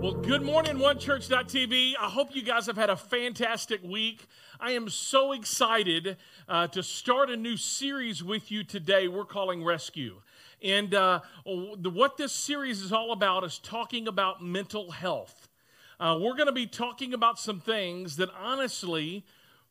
Well, good morning, OneChurch.tv. I hope you guys have had a fantastic week. I am so excited uh, to start a new series with you today. We're calling Rescue. And uh, what this series is all about is talking about mental health. Uh, we're going to be talking about some things that honestly,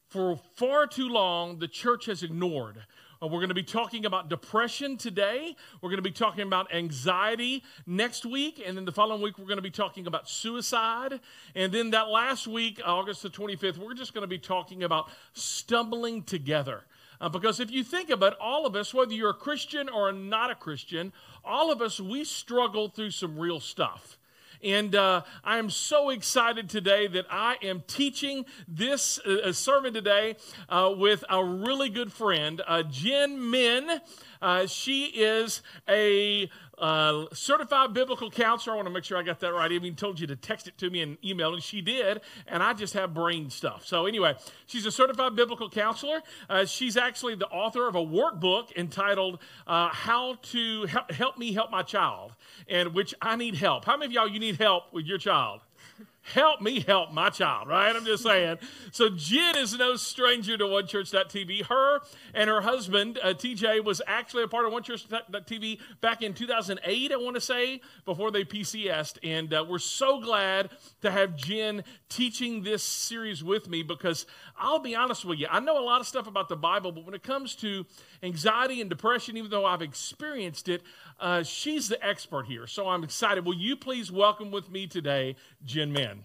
for far too long, the church has ignored. Uh, we're going to be talking about depression today. We're going to be talking about anxiety next week. And then the following week, we're going to be talking about suicide. And then that last week, August the 25th, we're just going to be talking about stumbling together. Uh, because if you think about it, all of us, whether you're a Christian or not a Christian, all of us, we struggle through some real stuff. And uh, I am so excited today that I am teaching this uh, sermon today uh, with a really good friend, uh, Jen Min. Uh, she is a uh, certified biblical counselor. I want to make sure I got that right. I even told you to text it to me and email, and she did. And I just have brain stuff. So anyway, she's a certified biblical counselor. Uh, she's actually the author of a workbook entitled uh, "How to Help, Help Me Help My Child," and which I need help. How many of y'all you need help with your child? Help me help my child, right? I'm just saying. So Jen is no stranger to OneChurch.tv. Her and her husband, uh, TJ, was actually a part of OneChurch.tv back in 2008, I want to say, before they PCSed. And uh, we're so glad to have Jen teaching this series with me because I'll be honest with you, I know a lot of stuff about the Bible, but when it comes to anxiety and depression, even though I've experienced it, uh, she's the expert here. So I'm excited. Will you please welcome with me today Jen Min?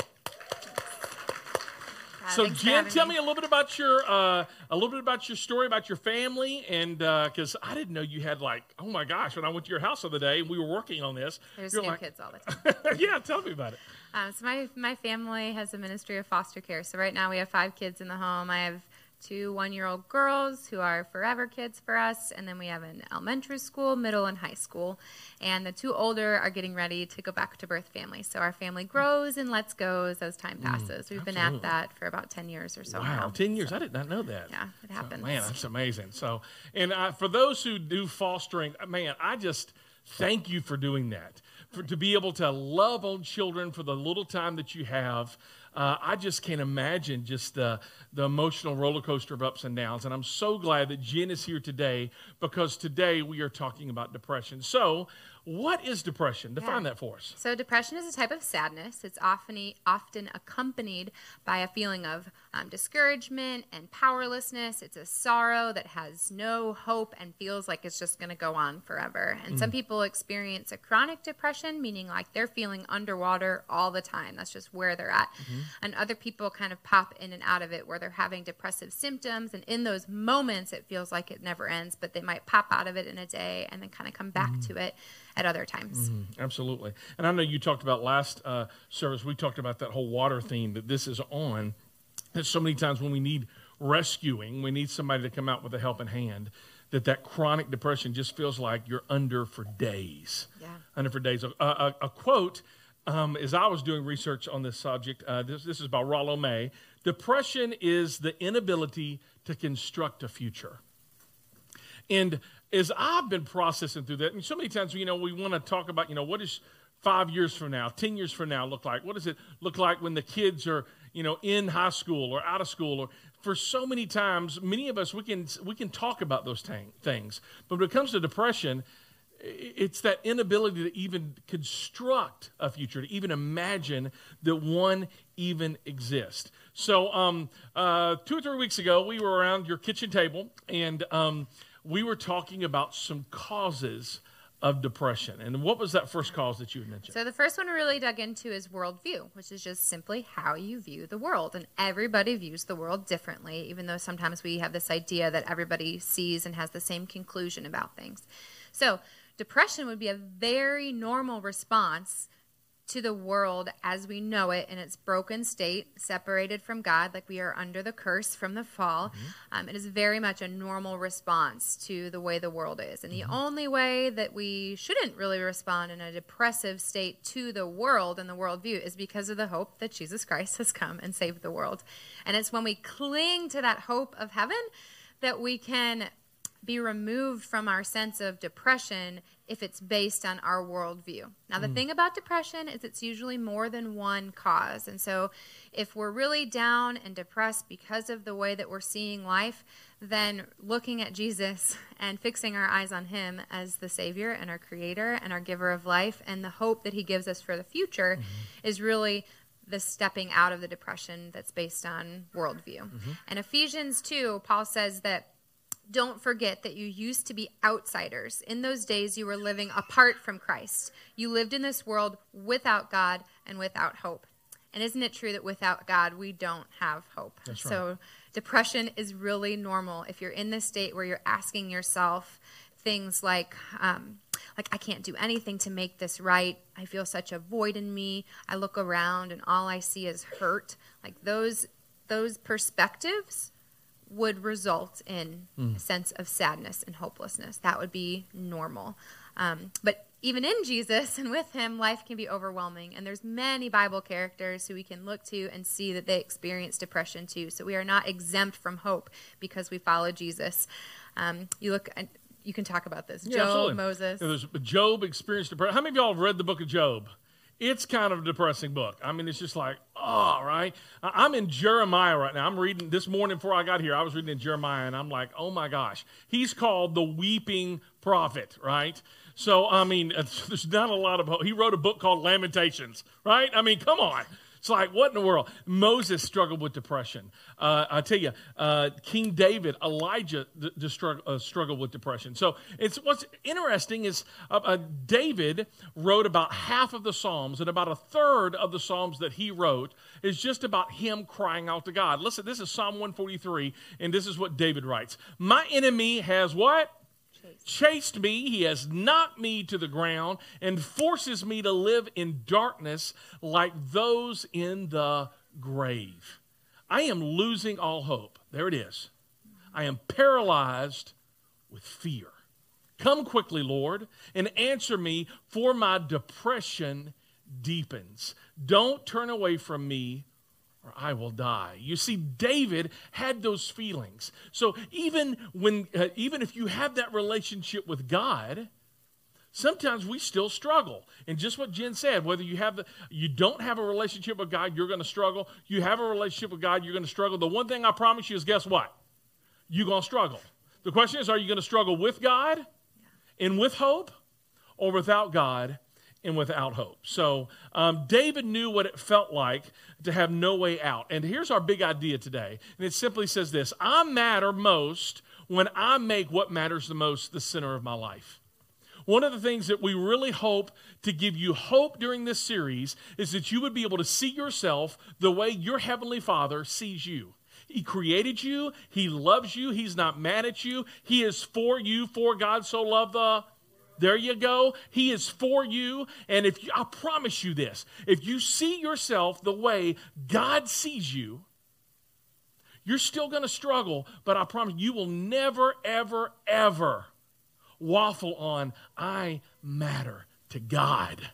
So Jen, tell me. me. a little bit about your uh, a little bit about your story about your family, and because uh, I didn't know you had like oh my gosh when I went to your house the other day and we were working on this. There's new like, kids all the time. yeah, tell me about it. Um, so my my family has a ministry of foster care. So right now we have five kids in the home. I have two one year old girls who are forever kids for us. And then we have an elementary school, middle, and high school. And the two older are getting ready to go back to birth family. So our family grows and lets goes as time mm, passes. Mm, We've absolutely. been at that for about 10 years or so. Wow, now. 10 years. So, I did not know that. Yeah, it happens. So, man, that's amazing. So, and uh, for those who do fostering, man, I just thank you for doing that. For, to be able to love on children for the little time that you have uh, I just can't imagine just the, the emotional roller coaster of ups and downs. And I'm so glad that Jen is here today because today we are talking about depression. So, what is depression? Define yeah. that for us. So, depression is a type of sadness. It's often often accompanied by a feeling of um, discouragement and powerlessness. It's a sorrow that has no hope and feels like it's just going to go on forever. And mm. some people experience a chronic depression, meaning like they're feeling underwater all the time. That's just where they're at. Mm-hmm. And other people kind of pop in and out of it where they're having depressive symptoms. And in those moments, it feels like it never ends, but they might pop out of it in a day and then kind of come back mm. to it at other times. Mm-hmm, absolutely. And I know you talked about last uh, service, we talked about that whole water theme that this is on. That so many times when we need rescuing, we need somebody to come out with a helping hand, that that chronic depression just feels like you're under for days. Yeah. Under for days. A, a, a quote, um, as I was doing research on this subject, uh, this, this is by Rollo May. Depression is the inability to construct a future. And as I've been processing through that, and so many times, you know, we want to talk about, you know, what is five years from now, 10 years from now look like? What does it look like when the kids are, you know, in high school or out of school? Or for so many times, many of us, we can, we can talk about those t- things. But when it comes to depression, it's that inability to even construct a future, to even imagine that one even exists. So, um, uh, two or three weeks ago, we were around your kitchen table, and um, we were talking about some causes of depression. And what was that first cause that you had mentioned? So, the first one we really dug into is worldview, which is just simply how you view the world. And everybody views the world differently, even though sometimes we have this idea that everybody sees and has the same conclusion about things. So, depression would be a very normal response to the world as we know it in its broken state, separated from God, like we are under the curse from the fall. Mm-hmm. Um, it is very much a normal response to the way the world is. And the mm-hmm. only way that we shouldn't really respond in a depressive state to the world and the worldview is because of the hope that Jesus Christ has come and saved the world. And it's when we cling to that hope of heaven that we can be removed from our sense of depression if it's based on our worldview. Now, the mm. thing about depression is it's usually more than one cause. And so, if we're really down and depressed because of the way that we're seeing life, then looking at Jesus and fixing our eyes on Him as the Savior and our Creator and our giver of life and the hope that He gives us for the future mm-hmm. is really the stepping out of the depression that's based on worldview. Mm-hmm. And Ephesians 2, Paul says that don't forget that you used to be outsiders. In those days, you were living apart from Christ. You lived in this world without God and without hope. And isn't it true that without God, we don't have hope? Right. So, depression is really normal. If you're in this state where you're asking yourself things like, um, like I can't do anything to make this right. I feel such a void in me. I look around and all I see is hurt. Like those those perspectives would result in mm. a sense of sadness and hopelessness. That would be normal. Um, but even in Jesus and with him, life can be overwhelming. And there's many Bible characters who we can look to and see that they experience depression too. So we are not exempt from hope because we follow Jesus. Um, you look, you can talk about this. Yeah, Job, absolutely. Moses. Yeah, Job experienced depression. How many of y'all have read the book of Job? It's kind of a depressing book. I mean, it's just like, oh, right. I'm in Jeremiah right now. I'm reading this morning before I got here. I was reading in Jeremiah, and I'm like, oh my gosh. He's called the weeping prophet, right? So, I mean, there's not a lot of hope. He wrote a book called Lamentations, right? I mean, come on. It's like, what in the world? Moses struggled with depression. Uh, I tell you, uh, King David, Elijah d- d- strugg- uh, struggled with depression. So it's what's interesting is uh, uh, David wrote about half of the Psalms, and about a third of the Psalms that he wrote is just about him crying out to God. Listen, this is Psalm 143, and this is what David writes My enemy has what? Chased me, he has knocked me to the ground, and forces me to live in darkness like those in the grave. I am losing all hope. There it is. I am paralyzed with fear. Come quickly, Lord, and answer me, for my depression deepens. Don't turn away from me or I will die. You see, David had those feelings. So even when, uh, even if you have that relationship with God, sometimes we still struggle. And just what Jen said, whether you have the, you don't have a relationship with God, you're going to struggle. You have a relationship with God, you're going to struggle. The one thing I promise you is, guess what? You're going to struggle. The question is, are you going to struggle with God and with hope, or without God and without hope. So um, David knew what it felt like to have no way out. And here's our big idea today. And it simply says this I matter most when I make what matters the most the center of my life. One of the things that we really hope to give you hope during this series is that you would be able to see yourself the way your Heavenly Father sees you. He created you. He loves you. He's not mad at you. He is for you, for God so loved the there you go. He is for you. And if you, I promise you this, if you see yourself the way God sees you, you're still going to struggle, but I promise you will never, ever, ever waffle on, I matter to God.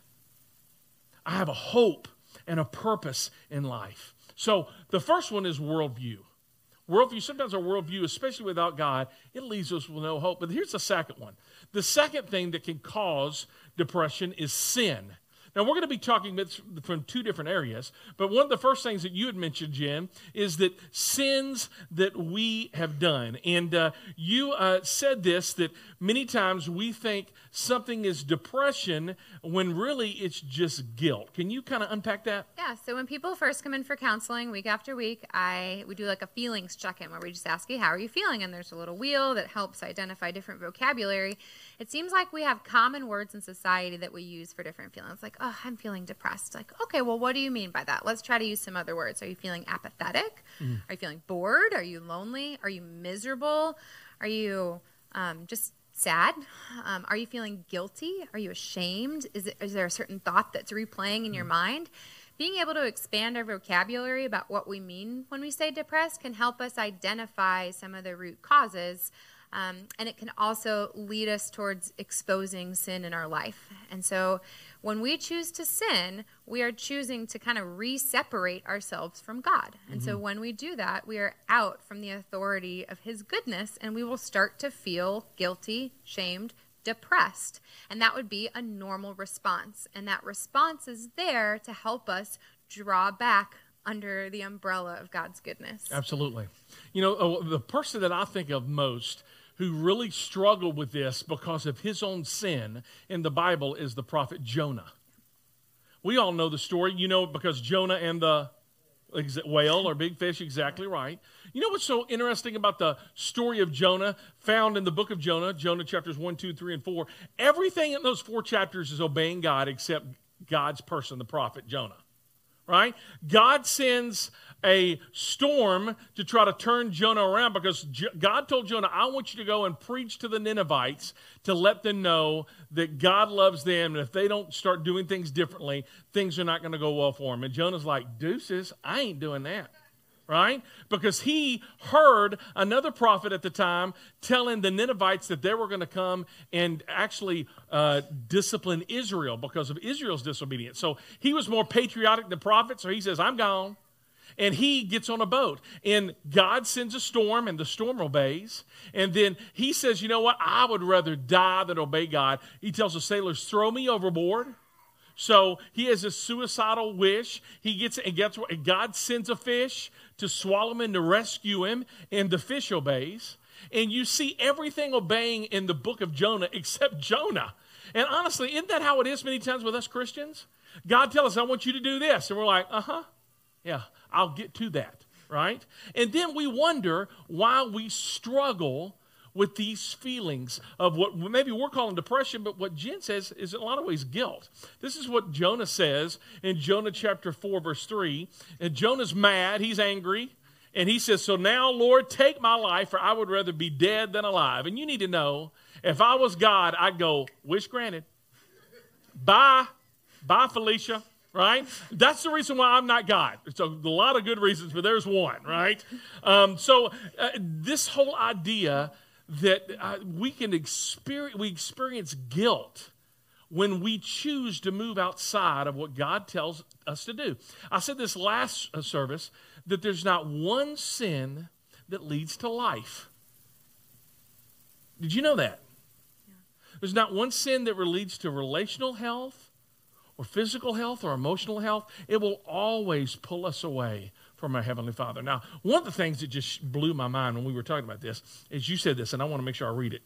I have a hope and a purpose in life. So the first one is worldview. Worldview, sometimes our worldview, especially without God, it leaves us with no hope. But here's the second one the second thing that can cause depression is sin. Now, we're going to be talking from two different areas, but one of the first things that you had mentioned, Jim, is that sins that we have done. And uh, you uh, said this that many times we think something is depression when really it's just guilt. Can you kind of unpack that? Yeah. So when people first come in for counseling week after week, I we do like a feelings check-in where we just ask you how are you feeling, and there's a little wheel that helps identify different vocabulary. It seems like we have common words in society that we use for different feelings. Like, oh, I'm feeling depressed. Like, okay, well, what do you mean by that? Let's try to use some other words. Are you feeling apathetic? Mm. Are you feeling bored? Are you lonely? Are you miserable? Are you um, just sad? Um, are you feeling guilty? Are you ashamed? Is, it, is there a certain thought that's replaying in your mm. mind? Being able to expand our vocabulary about what we mean when we say depressed can help us identify some of the root causes. Um, and it can also lead us towards exposing sin in our life. And so When we choose to sin, we are choosing to kind of re separate ourselves from God. And so when we do that, we are out from the authority of His goodness and we will start to feel guilty, shamed, depressed. And that would be a normal response. And that response is there to help us draw back under the umbrella of God's goodness. Absolutely. You know, uh, the person that I think of most who really struggled with this because of his own sin in the Bible is the prophet Jonah. We all know the story, you know, because Jonah and the whale or big fish, exactly right. You know what's so interesting about the story of Jonah found in the book of Jonah, Jonah chapters 1, 2, 3, and 4? Everything in those four chapters is obeying God except God's person, the prophet Jonah right? God sends a storm to try to turn Jonah around because God told Jonah, I want you to go and preach to the Ninevites to let them know that God loves them. And if they don't start doing things differently, things are not going to go well for them. And Jonah's like, Deuces, I ain't doing that right? Because he heard another prophet at the time telling the Ninevites that they were going to come and actually uh, discipline Israel because of Israel's disobedience. So he was more patriotic than prophet, so he says, I'm gone. And he gets on a boat, and God sends a storm, and the storm obeys. And then he says, You know what? I would rather die than obey God. He tells the sailors, Throw me overboard. So he has a suicidal wish. He gets and gets God sends a fish to swallow him and to rescue him, and the fish obeys. And you see everything obeying in the book of Jonah except Jonah. And honestly, isn't that how it is many times with us Christians? God tells us, I want you to do this. And we're like, uh huh, yeah, I'll get to that, right? And then we wonder why we struggle with these feelings of what maybe we're calling depression, but what Jen says is in a lot of ways guilt. This is what Jonah says in Jonah chapter 4, verse 3. And Jonah's mad, he's angry, and he says, So now, Lord, take my life, for I would rather be dead than alive. And you need to know, if I was God, I'd go, Wish granted. Bye. Bye, Felicia right? That's the reason why I'm not God. It's a, lot of good reasons, but there's one, right? Um, so, uh, this whole idea that uh, we can experience, we experience guilt when we choose to move outside of what God tells us to do. I said this last uh, service that there's not one sin that leads to life. Did you know that? Yeah. There's not one sin that leads to relational health or physical health or emotional health. It will always pull us away from our Heavenly Father. Now, one of the things that just blew my mind when we were talking about this is you said this, and I want to make sure I read it.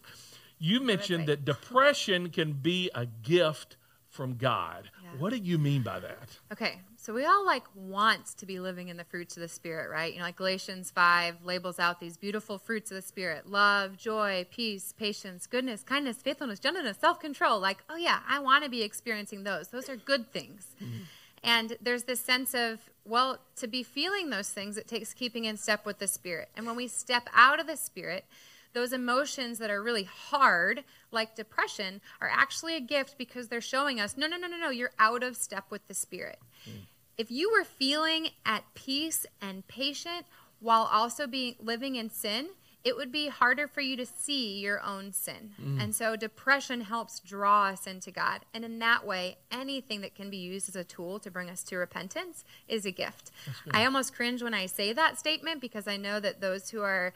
You mentioned that depression can be a gift from God. What do you mean by that? Okay, so we all like want to be living in the fruits of the Spirit, right? You know, like Galatians 5 labels out these beautiful fruits of the Spirit love, joy, peace, patience, goodness, kindness, faithfulness, gentleness, self control. Like, oh yeah, I want to be experiencing those. Those are good things. Mm-hmm. And there's this sense of, well, to be feeling those things, it takes keeping in step with the Spirit. And when we step out of the Spirit, those emotions that are really hard, like depression, are actually a gift because they're showing us, no, no, no, no, no, you're out of step with the Spirit. Mm. If you were feeling at peace and patient while also being living in sin, it would be harder for you to see your own sin. Mm. And so depression helps draw us into God. And in that way, anything that can be used as a tool to bring us to repentance is a gift. I almost cringe when I say that statement because I know that those who are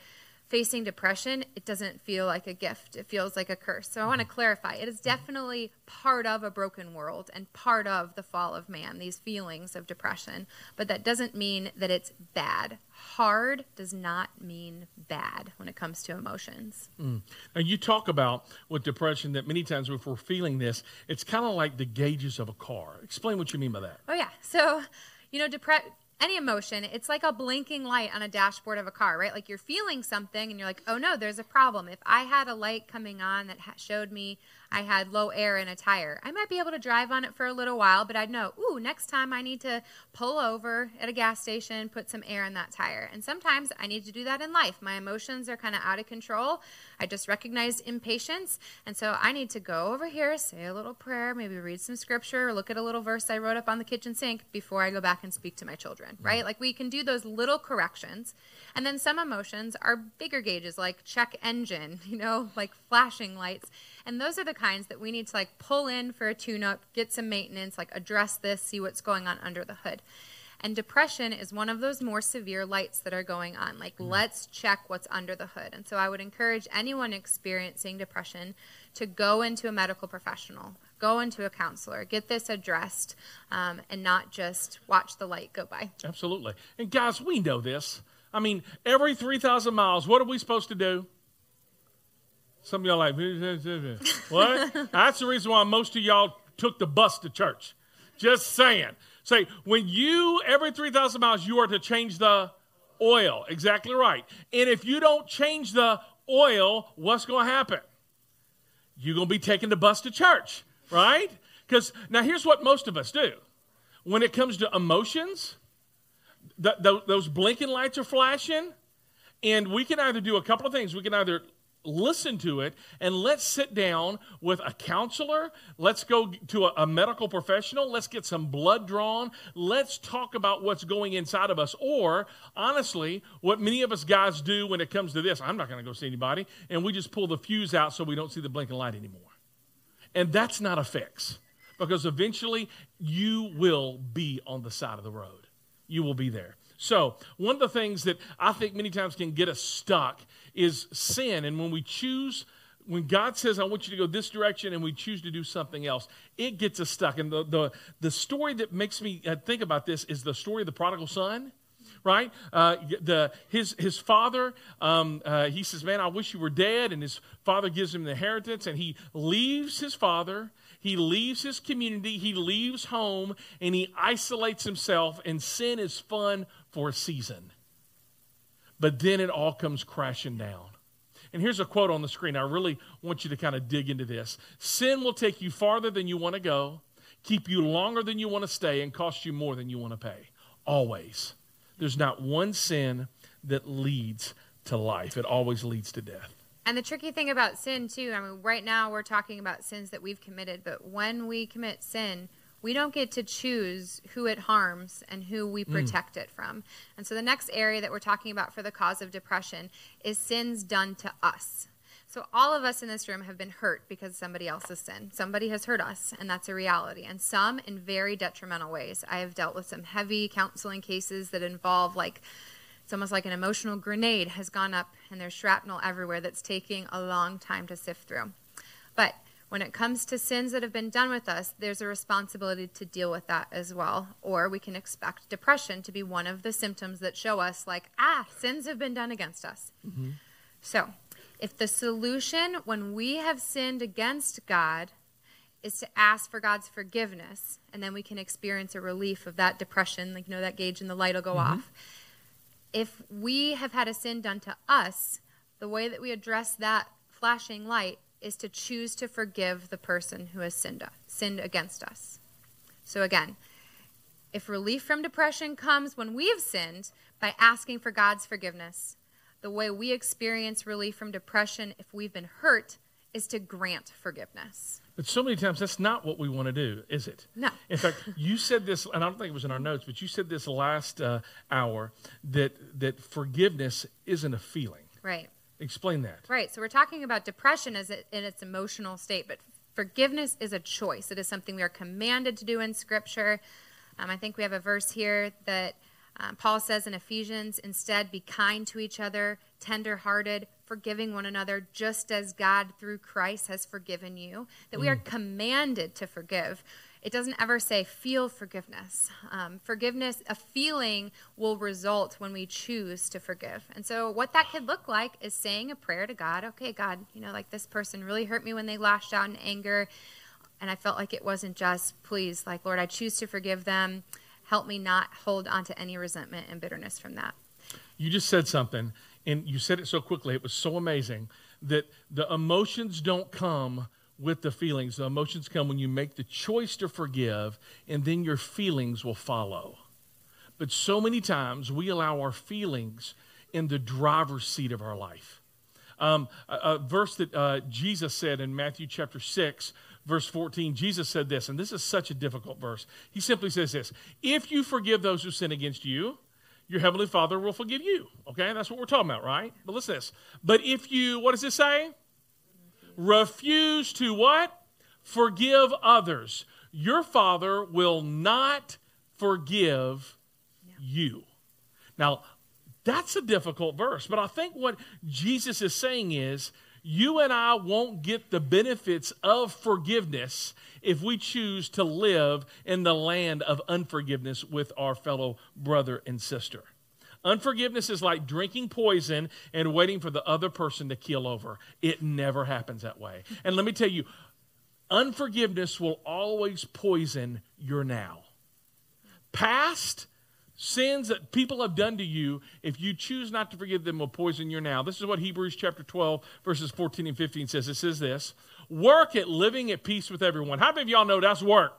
facing depression, it doesn't feel like a gift. It feels like a curse. So I want to mm-hmm. clarify it is definitely part of a broken world and part of the fall of man, these feelings of depression. But that doesn't mean that it's bad. Hard does not mean bad when it comes to emotions. Mm. And you talk about with depression that many times if we're feeling this, it's kind of like the gauges of a car. Explain what you mean by that. Oh, yeah. So, you know, depression any emotion, it's like a blinking light on a dashboard of a car, right? Like you're feeling something and you're like, oh no, there's a problem. If I had a light coming on that showed me I had low air in a tire. I might be able to drive on it for a little while, but I'd know, ooh, next time I need to pull over at a gas station, put some air in that tire. And sometimes I need to do that in life. My emotions are kind of out of control. I just recognized impatience. And so I need to go over here, say a little prayer, maybe read some scripture, or look at a little verse I wrote up on the kitchen sink before I go back and speak to my children, mm-hmm. right? Like we can do those little corrections. And then some emotions are bigger gauges, like check engine, you know, like flashing lights And those are the kinds that we need to like pull in for a tune up, get some maintenance, like address this, see what's going on under the hood. And depression is one of those more severe lights that are going on. Like, mm. let's check what's under the hood. And so I would encourage anyone experiencing depression to go into a medical professional, go into a counselor, get this addressed, um, and not just watch the light go by. Absolutely. And guys, we know this. I mean, every 3,000 miles, what are we supposed to do? Some of y'all like, what? That's the reason why most of y'all took the bus to church. Just saying. Say, when you, every 3,000 miles, you are to change the oil. Exactly right. And if you don't change the oil, what's going to happen? You're going to be taking the bus to church, right? Because now here's what most of us do when it comes to emotions, the, the, those blinking lights are flashing, and we can either do a couple of things. We can either listen to it and let's sit down with a counselor. Let's go to a, a, medical professional. Let's get some blood drawn. Let's talk about what's going inside of us. Or honestly what many of us guys do when it comes to this i'm not going to go see anybody and we just pull the fuse out so we don't see the blinking light anymore. And that's not a fix because eventually you will be on the side of the road. You will be there. So, one of the things that I think many times can get us stuck is sin. And when we choose, when God says, I want you to go this direction, and we choose to do something else, it gets us stuck. And the, the, the story that makes me uh, think about this is the story of the prodigal son right? Uh, the, his, his father, um, uh, he says, Man, I wish you were dead. And his father gives him the inheritance, and he leaves his father he leaves his community, he leaves home, and he isolates himself, and sin is fun for a season. But then it all comes crashing down. And here's a quote on the screen. I really want you to kind of dig into this. Sin will take you farther than you want to go, keep you longer than you want to stay, and cost you more than you want to pay. Always. There's not one sin that leads to life, it always leads to death. And the tricky thing about sin, too, I mean, right now we're talking about sins that we've committed, but when we commit sin, we don't get to choose who it harms and who we mm. protect mm. it from. And so the next area that we're talking about for the cause of depression is sins done to us. So all of us in this room have been hurt because somebody else's sin. Somebody has hurt us, and that's a reality. And some in very detrimental ways. I have dealt with some heavy counseling cases that involve like it's almost like an emotional grenade has gone up and there's shrapnel everywhere that's taking a long time to sift through. But when it comes to sins that have been done with us, there's a responsibility to deal with that as well. Or we can expect depression to be one of the symptoms that show us, like, ah, sins have been done against us. Mm-hmm. So, if the solution when we have sinned against God is to ask for God's forgiveness, and then we can experience a relief of that depression, like, you know, that gauge and the light will go mm-hmm. off if we have had a sin done to us, the way that we address that flashing light is to choose to forgive the person who has sinned, sinned against us. So again, if relief from depression comes when we have sinned by asking for God's forgiveness, the way we experience relief from depression if we've been hurt is to grant forgiveness. But so many times that's not what we want to do, is it? No. In fact, you said this, and I don't think it was in our notes, but you said this last uh, hour that that forgiveness isn't a feeling. Right. Explain that. Right. So we're talking about depression as it, in its emotional state, but forgiveness is a choice. It is something we are commanded to do in Scripture. Um, I think we have a verse here that um, Paul says in Ephesians, instead, be kind to each other, tender-hearted, forgiving one another just as God through Christ has forgiven you, that we are mm. commanded to forgive. It doesn't ever say feel forgiveness. Um, forgiveness, a feeling will result when we choose to forgive. And so, what that could look like is saying a prayer to God okay, God, you know, like this person really hurt me when they lashed out in anger, and I felt like it wasn't just, please, like, Lord, I choose to forgive them. Help me not hold on to any resentment and bitterness from that. You just said something and you said it so quickly, it was so amazing that the emotions don't come with the feelings. The emotions come when you make the choice to forgive, and then your feelings will follow. But so many times we allow our feelings in the driver's seat of our life. Um, a, a, verse that uh, Jesus said in Matthew chapter 6, verse 14, Jesus said this, and this is such a difficult verse. He simply says this If you forgive those who sin against you, your heavenly Father will forgive you. Okay, that's what we're talking about, right? But listen to this. But if you, what does it say? Refuse to what? Forgive others. Your Father will not forgive you. Now, that's a difficult verse, but I think what Jesus is saying is you and I won't get the benefits of forgiveness if we choose to live in the land of unforgiveness with our fellow brother and sister. Unforgiveness is like drinking poison and waiting for the other person to keel over. It never happens that way. And let me tell you, unforgiveness will always poison your now. Past sins that people have done to you, if you choose not to forgive them, will poison your now. This is what Hebrews chapter 12, verses 14 and 15 says. It says this Work at living at peace with everyone. How many of y'all know that's work?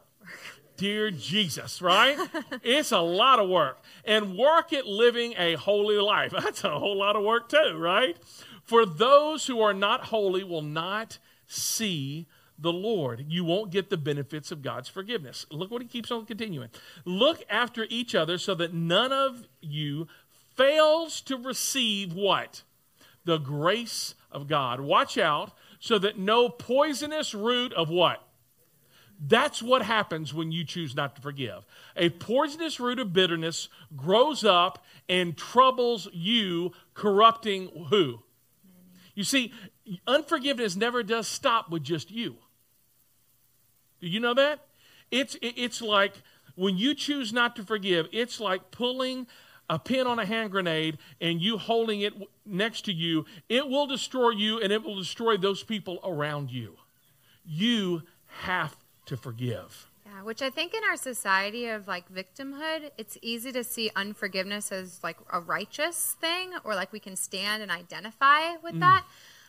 Dear Jesus, right? it's a lot of work. And work at living a holy life. That's a whole lot of work, too, right? For those who are not holy will not see the Lord. You won't get the benefits of God's forgiveness. Look what he keeps on continuing. Look after each other so that none of you fails to receive what? The grace of God. Watch out so that no poisonous root of what? That's what happens when you choose not to forgive. A poisonous root of bitterness grows up and troubles you, corrupting who? You see, unforgiveness never does stop with just you. Do you know that? It's, it's like when you choose not to forgive, it's like pulling a pin on a hand grenade and you holding it next to you. It will destroy you and it will destroy those people around you. You have to forgive. Yeah, which I think in our society of like victimhood, it's easy to see unforgiveness as like a righteous thing or like we can stand and identify with mm. that.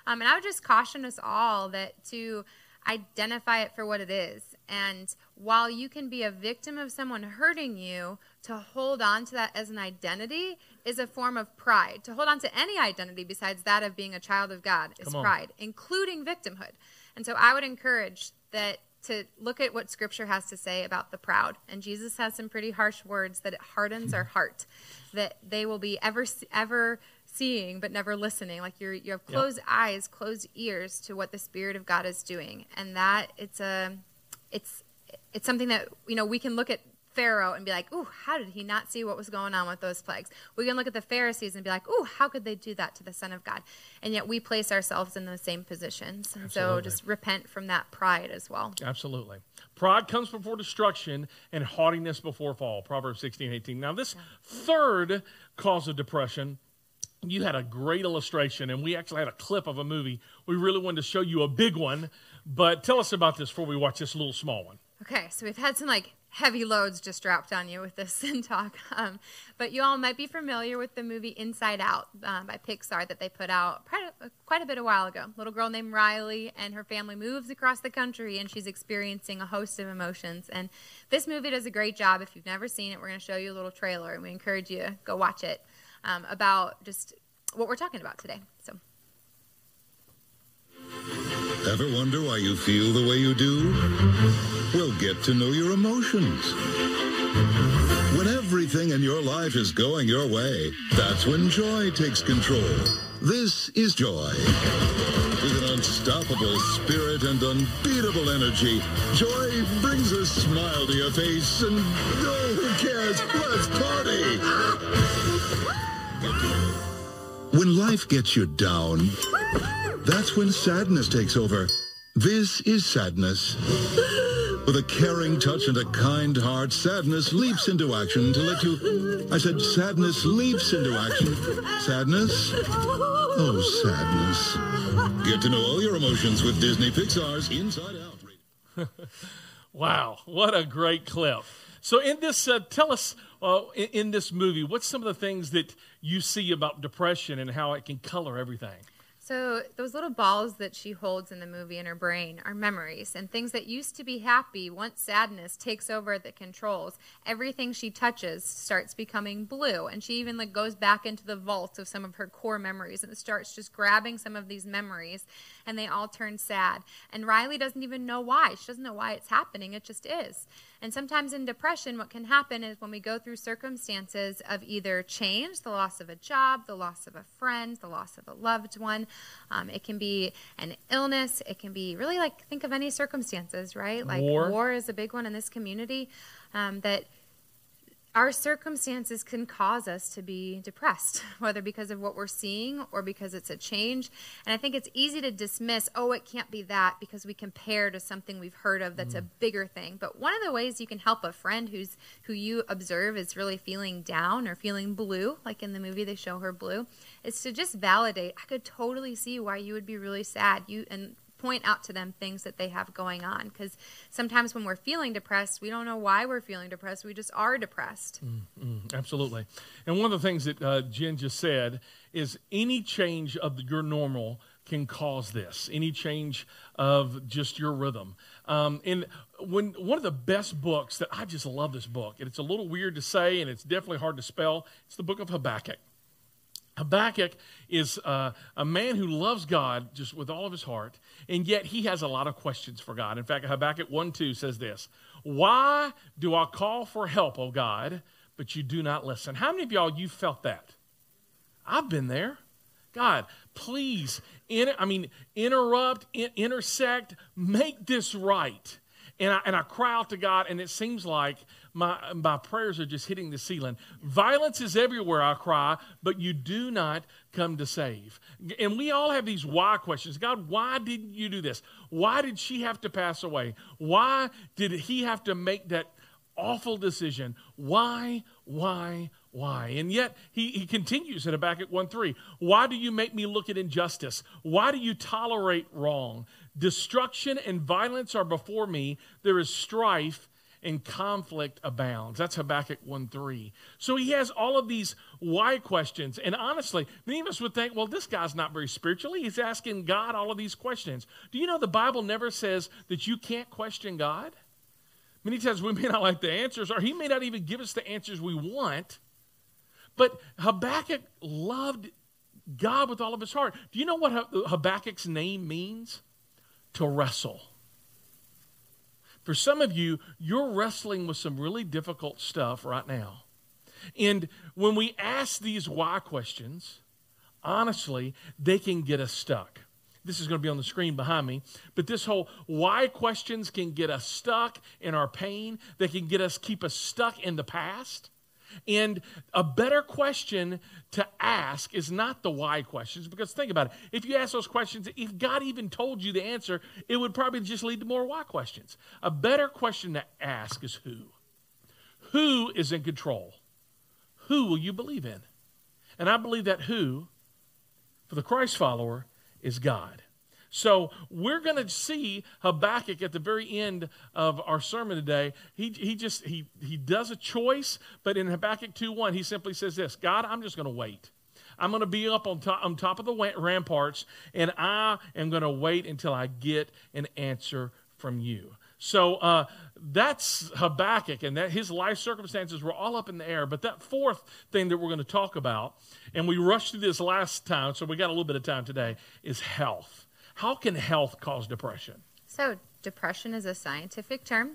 Um, and I would just caution us all that to identify it for what it is. And while you can be a victim of someone hurting you, to hold on to that as an identity is a form of pride. To hold on to any identity besides that of being a child of God is pride, including victimhood. And so I would encourage that to look at what scripture has to say about the proud. And Jesus has some pretty harsh words that it hardens our hmm. heart, that they will be ever ever seeing but never listening. Like you're you have closed yep. eyes, closed ears to what the spirit of God is doing. And that it's a it's it's something that you know we can look at Pharaoh and be like, "Ooh, how did he not see what was going on with those plagues?" We can look at the Pharisees and be like, "Ooh, how could they do that to the Son of God?" And yet we place ourselves in those same positions. And Absolutely. so just repent from that pride as well. Absolutely. Pride comes before destruction and haughtiness before fall. Proverbs 16, 18. Now, this yeah. third cause of depression you had a great illustration, and we actually had a clip of a movie. We really wanted to show you a big one, but tell us about this before we watch this little small one. Okay, so we've had some like heavy loads just dropped on you with this sin talk. Um, but you all might be familiar with the movie Inside Out um, by Pixar that they put out quite a bit a while ago. Little girl named Riley and her family moves across the country and she's experiencing a host of emotions. And this movie does a great job. If you've never seen it, we're going to show you a little trailer and we encourage you to go watch it um, about just what we're talking about today. Ever wonder why you feel the way you do? Well, get to know your emotions. When everything in your life is going your way, that's when joy takes control. This is joy. With an unstoppable spirit and unbeatable energy, joy brings a smile to your face and, oh, who cares? Let's party! When life gets you down, that's when sadness takes over. This is sadness. With a caring touch and a kind heart, sadness leaps into action to let you... I said sadness leaps into action. Sadness? Oh, sadness. Get to know all your emotions with Disney Pixar's Inside Out. wow, what a great clip. So in this, uh, tell us uh, in, in, this movie, what's some of the things that you see about depression and how it can color everything? So those little balls that she holds in the movie in her brain are memories and things that used to be happy. Once sadness takes over the controls, everything she touches starts becoming blue, and she even like goes back into the vault of some of her core memories and starts just grabbing some of these memories and they all turn sad. And Riley doesn't even know why. She doesn't know why it's happening. It just is. And sometimes in depression, what can happen is when we go through circumstances of either change, the loss of a job, the loss of a friend, the loss of a loved one, um, it can be an illness, it can be really like think of any circumstances, right? Like War. war is a big one in this community um, that our circumstances can cause us to be depressed, whether because of what we're seeing or because it's a change. And I think it's easy to dismiss, oh, it can't be that because we compare to something we've heard of that's a mm. bigger thing. But one of the ways you can help a friend who's who you observe is really feeling down or feeling blue, like in the movie they show her blue, is to just validate. I could totally see why you would be really sad. You and point out to them things that they have going on because sometimes when we're feeling depressed we don't know why we're feeling depressed we just are depressed Absolutely. And one of the things that uh, Jen just said is any change of your normal can cause this, any change of just your rhythm. Um, and when one of the best books that I just love this book, and it's a little weird to say and it's definitely hard to spell, it's the book of Habakkuk. Habakkuk is uh, a man who loves God just with all of his heart, and yet he has a lot of questions for God. In fact, Habakkuk 1 2 says this Why do I call for help, O God, but you do not listen? How many of y'all, you felt that? I've been there. God, please, I mean, interrupt, in, intersect, make this right. And I, and I cry out to God, and it seems like my, my prayers are just hitting the ceiling. Violence is everywhere, I cry, but you do not come to save. And we all have these why questions. God, why didn't you do this? Why did she have to pass away? Why did he have to make that awful decision? Why, why, why? And yet he, he continues in Habakkuk 1 3. Why do you make me look at injustice? Why do you tolerate wrong? Destruction and violence are before me. There is strife and conflict abounds. That's Habakkuk 1 3. So he has all of these why questions. And honestly, many of us would think, well, this guy's not very spiritually. He's asking God all of these questions. Do you know the Bible never says that you can't question God? Many times we may not like the answers, or he may not even give us the answers we want. But Habakkuk loved God with all of his heart. Do you know what Habakkuk's name means? To wrestle. For some of you, you're wrestling with some really difficult stuff right now. And when we ask these why questions, honestly, they can get us stuck. This is going to be on the screen behind me. But this whole why questions can get us stuck in our pain. They can get us, keep us stuck in the past. And a better question to ask is not the why questions, because think about it. If you ask those questions, if God even told you the answer, it would probably just lead to more why questions. A better question to ask is who? Who is in control? Who will you believe in? And I believe that who, for the Christ follower, is God. So we're going to see Habakkuk at the very end of our sermon today. He, he just he he does a choice, but in Habakkuk 2:1, he simply says this: God, I'm just going to wait. I'm going to be up on top, on top of the ramparts, and I am going to wait until I get an answer from you. So uh, that's Habakkuk, and that his life circumstances were all up in the air. But that fourth thing that we're going to talk about, and we rushed through this last time, so we got a little bit of time today, is health. How can health cause depression? So, depression is a scientific term.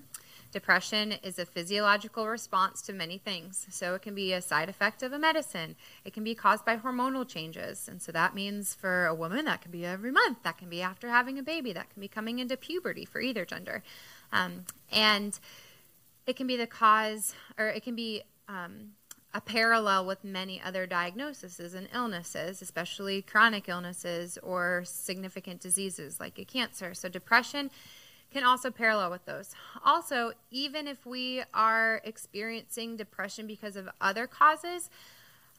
Depression is a physiological response to many things. So, it can be a side effect of a medicine. It can be caused by hormonal changes. And so, that means for a woman, that can be every month. That can be after having a baby. That can be coming into puberty for either gender. Um, and it can be the cause, or it can be um, a parallel with many other diagnoses and illnesses, especially chronic illnesses or significant diseases like a cancer. So, depression can also parallel with those. Also, even if we are experiencing depression because of other causes,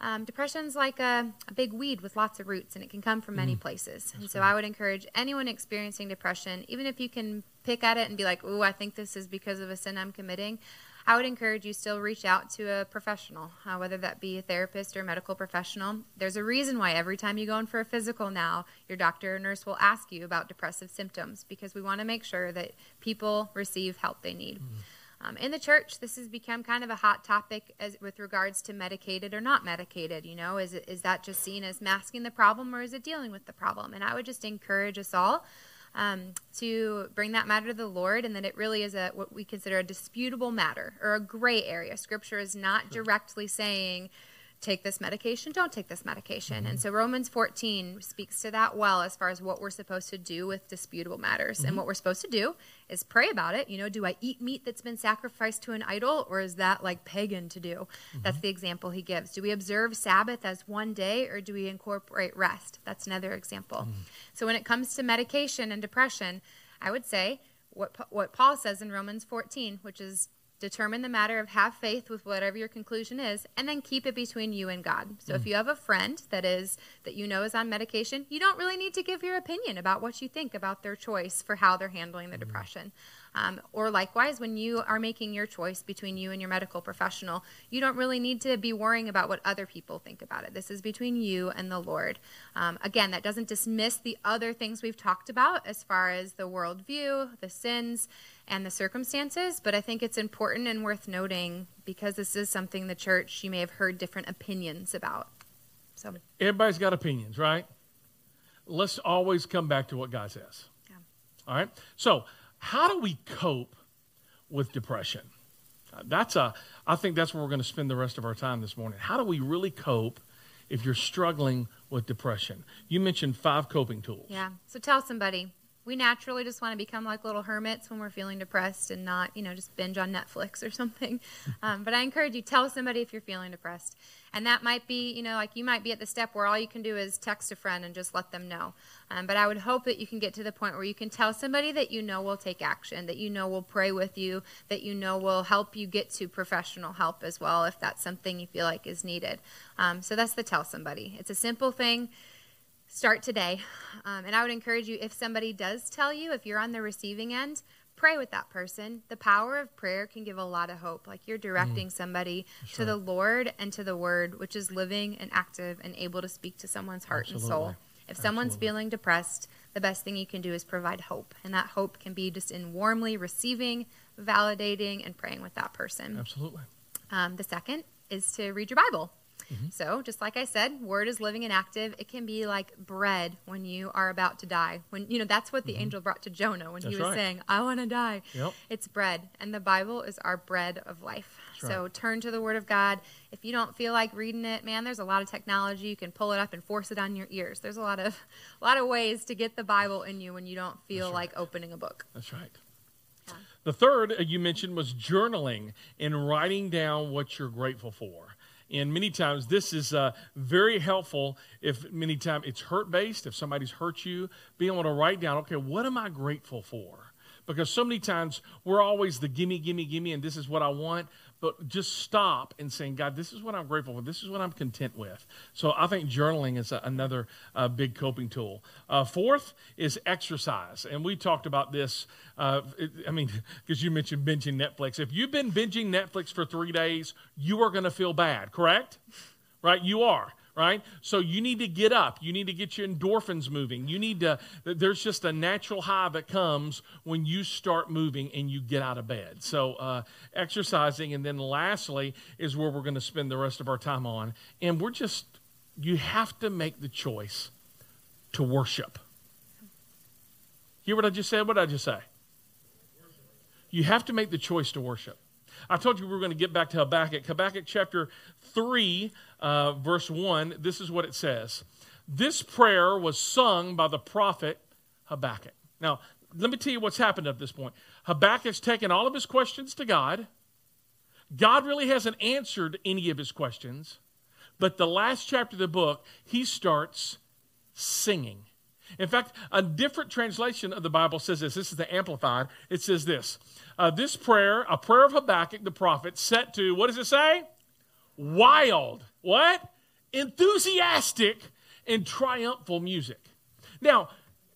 um, depression's like a, a, big weed with lots of roots, and it can come from many mm. places. And so, I would encourage anyone experiencing depression, even if you can pick at it and be like, "Ooh, I think this is because of a sin I'm committing," I would encourage you still reach out to a professional, uh, whether that be a therapist or a medical professional. There's a reason why every time you go in for a physical now, your doctor or nurse will ask you about depressive symptoms because we want to make sure that people receive help they need. Mm-hmm. Um, in the church, this has become kind of a hot topic as with regards to medicated or not medicated. You know, is is that just seen as masking the problem or is it dealing with the problem? And I would just encourage us all um, to bring that matter to the Lord, and that it really is a what we consider a disputable matter or a gray area. Scripture is not directly saying take this medication, don't take this medication. Mm-hmm. And so Romans 14 speaks to that well as far as what we're supposed to do with disputable matters. Mm-hmm. And what we're supposed to do is pray about it. You know, do I eat meat that's been sacrificed to an idol or is that like pagan to do? Mm-hmm. That's the example he gives. Do we observe Sabbath as one day or do we incorporate rest? That's another example. Mm-hmm. So when it comes to medication and depression, I would say what what Paul says in Romans 14, which is determine the matter of have faith with whatever your conclusion is and then keep it between you and god so mm. if you have a friend that is that you know is on medication you don't really need to give your opinion about what you think about their choice for how they're handling the mm. depression um, or likewise, when you are making your choice between you and your medical professional, you don't really need to be worrying about what other people think about it. This is between you and the Lord. Um, again, that doesn't dismiss the other things we've talked about as far as the worldview, the sins, and the circumstances, but I think it's important and worth noting because this is something the church you may have heard different opinions about. So everybody's got opinions, right? Let's always come back to what God says. Yeah. All right. So how do we cope with depression? Uh, that's a, I think that's where we're going to spend the rest of our time this morning. How do we really cope if you're struggling with depression? You mentioned five coping tools. Yeah. So tell somebody we naturally just want to become like little hermits when we're feeling depressed and not, you know, just binge on Netflix or something. Um, but I encourage you, tell somebody if you're feeling depressed. And that might be, you know, like you might be at the step where all you can do is text a friend and just let them know. Um, but I would hope that you can get to the point where you can tell somebody that you know will take action, that you know will pray with you, that you know will help you get to professional help as well if that's something you feel like is needed. Um, so that's the tell somebody. It's a simple thing start today. Um, and I would encourage you, if somebody does tell you, if you're on the receiving end, pray with that person. The power of prayer can give a lot of hope. Like you're directing mm. somebody to the Lord and to the Word, which is living and active and able to speak to someone's heart Absolutely. and soul. If someone's Absolutely. feeling depressed, the best thing you can do is provide hope. And that hope can be just in warmly receiving, validating, and praying with that person. Absolutely. Um, the second is to read your Bible. Mm-hmm. So, just like I said, word is living and active. It can be like bread when you are about to die. When you know that's what the mm-hmm. angel brought to Jonah when that's he was right. saying, "I want to die." Yep. It's bread, and the Bible is our bread of life. That's so right. turn to the Word of God. If you don't feel like reading it, man, there's a lot of technology. You can pull it up and force it on your ears. There's a lot of a lot of ways to get the Bible in you when you don't feel like opening a book. That's right. The third uh, you mentioned was journaling and writing down what you're grateful for. And many times this is uh, very helpful if many times it's hurt based, if somebody's hurt you, being able to write down, okay, what am I grateful for? Because so many times we're always the gimme, gimme, gimme, and this is what I want but just stop and saying, God, this is what I'm grateful for. This is what I'm content with. So I think journaling is a, another uh, big coping tool. Uh, fourth is exercise. And we talked about this. Uh, it, I mean, because you mentioned binging Netflix. If you've been binging Netflix for three days, you are going to feel bad, correct? Right? You are right? So you need to get up. You need to get your endorphins moving. You need to, there's just a natural high that comes when you start moving and you get out of bed. So uh, exercising. And then lastly is where we're going to spend the rest of our time on. And we're just, you have to make the choice to worship. Hear what I just said? What did I just say? You have to make the choice to worship. I told you we were going to get back to Habakkuk. Habakkuk chapter 3, uh, verse 1, this is what it says. This prayer was sung by the prophet Habakkuk. Now, let me tell you what's happened at this point. Habakkuk's taken all of his questions to God. God really hasn't answered any of his questions. But the last chapter of the book, he starts singing. In fact, a different translation of the Bible says this. This is the Amplified. It says this uh, This prayer, a prayer of Habakkuk the prophet, set to, what does it say? Wild. What? Enthusiastic and triumphal music. Now,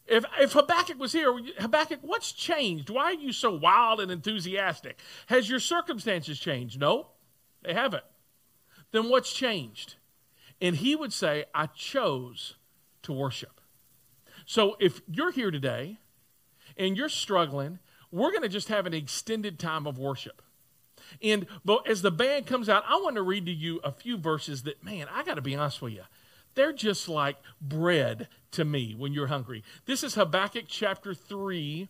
if, if Habakkuk was here, Habakkuk, what's changed? Why are you so wild and enthusiastic? Has your circumstances changed? No, they haven't. Then what's changed? And he would say, I chose to worship. So if you're here today and you're struggling, we're going to just have an extended time of worship. And but as the band comes out, I want to read to you a few verses that, man, I got to be honest with you. They're just like bread to me when you're hungry. This is Habakkuk chapter 3,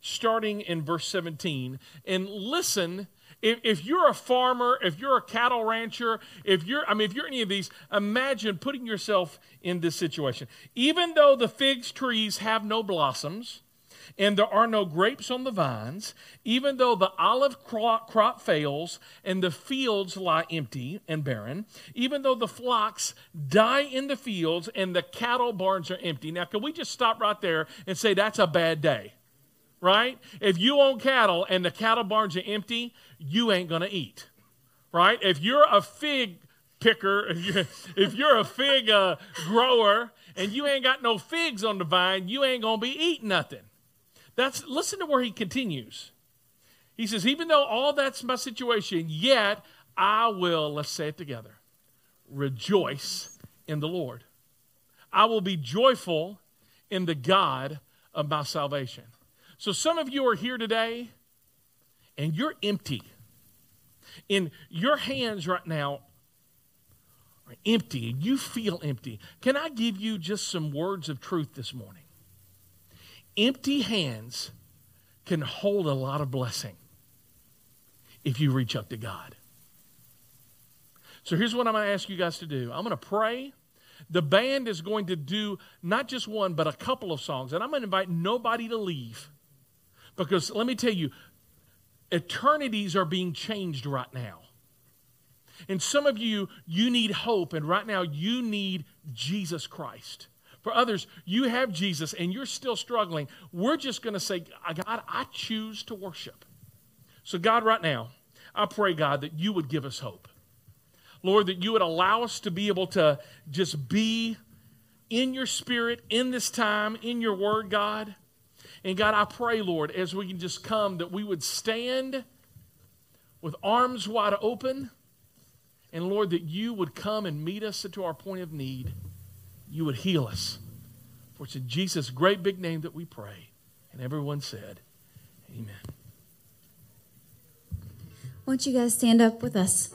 starting in verse 17. And listen, if, if you're a farmer, if you're a cattle rancher, if you're, I mean, if you're any of these, imagine putting yourself in this situation. Even though the fig trees have no blossoms, and there are no grapes on the vines, even though the olive crop fails and the fields lie empty and barren, even though the flocks die in the fields and the cattle barns are empty. Now, can we just stop right there and say that's a bad day? Right? If you own cattle and the cattle barns are empty, you ain't going to eat. Right? If you're a fig picker, if you're, a fig uh, grower and you ain't got no figs on the vine, you ain't going to be eating nothing. That's listen to where he continues. He says, even though all that's my situation, yet I will, let's say it together, rejoice in the Lord. I will be joyful in the God of my salvation. So some of you are here today and you're empty. In your hands right now are empty. And you feel empty. Can I give you just some words of truth this morning? Empty hands can hold a lot of blessing if you reach up to God. So here's what I'm going to ask you guys to do I'm going to pray. The band is going to do not just one, but a couple of songs. And I'm going to invite nobody to leave. Because let me tell you, eternities are being changed right now. And some of you, you need hope. And right now, you need Jesus Christ. For others, you have Jesus and you're still struggling. We're just going to say, God, I choose to worship. So, God, right now, I pray, God, that you would give us hope. Lord, that you would allow us to be able to just be in your spirit in this time, in your word, God. And God, I pray, Lord, as we can just come, that we would stand with arms wide open. And Lord, that you would come and meet us to our point of need you would heal us. For it's in Jesus' great big name that we pray. And everyone said, Amen. Won't you guys stand up with us?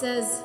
Says,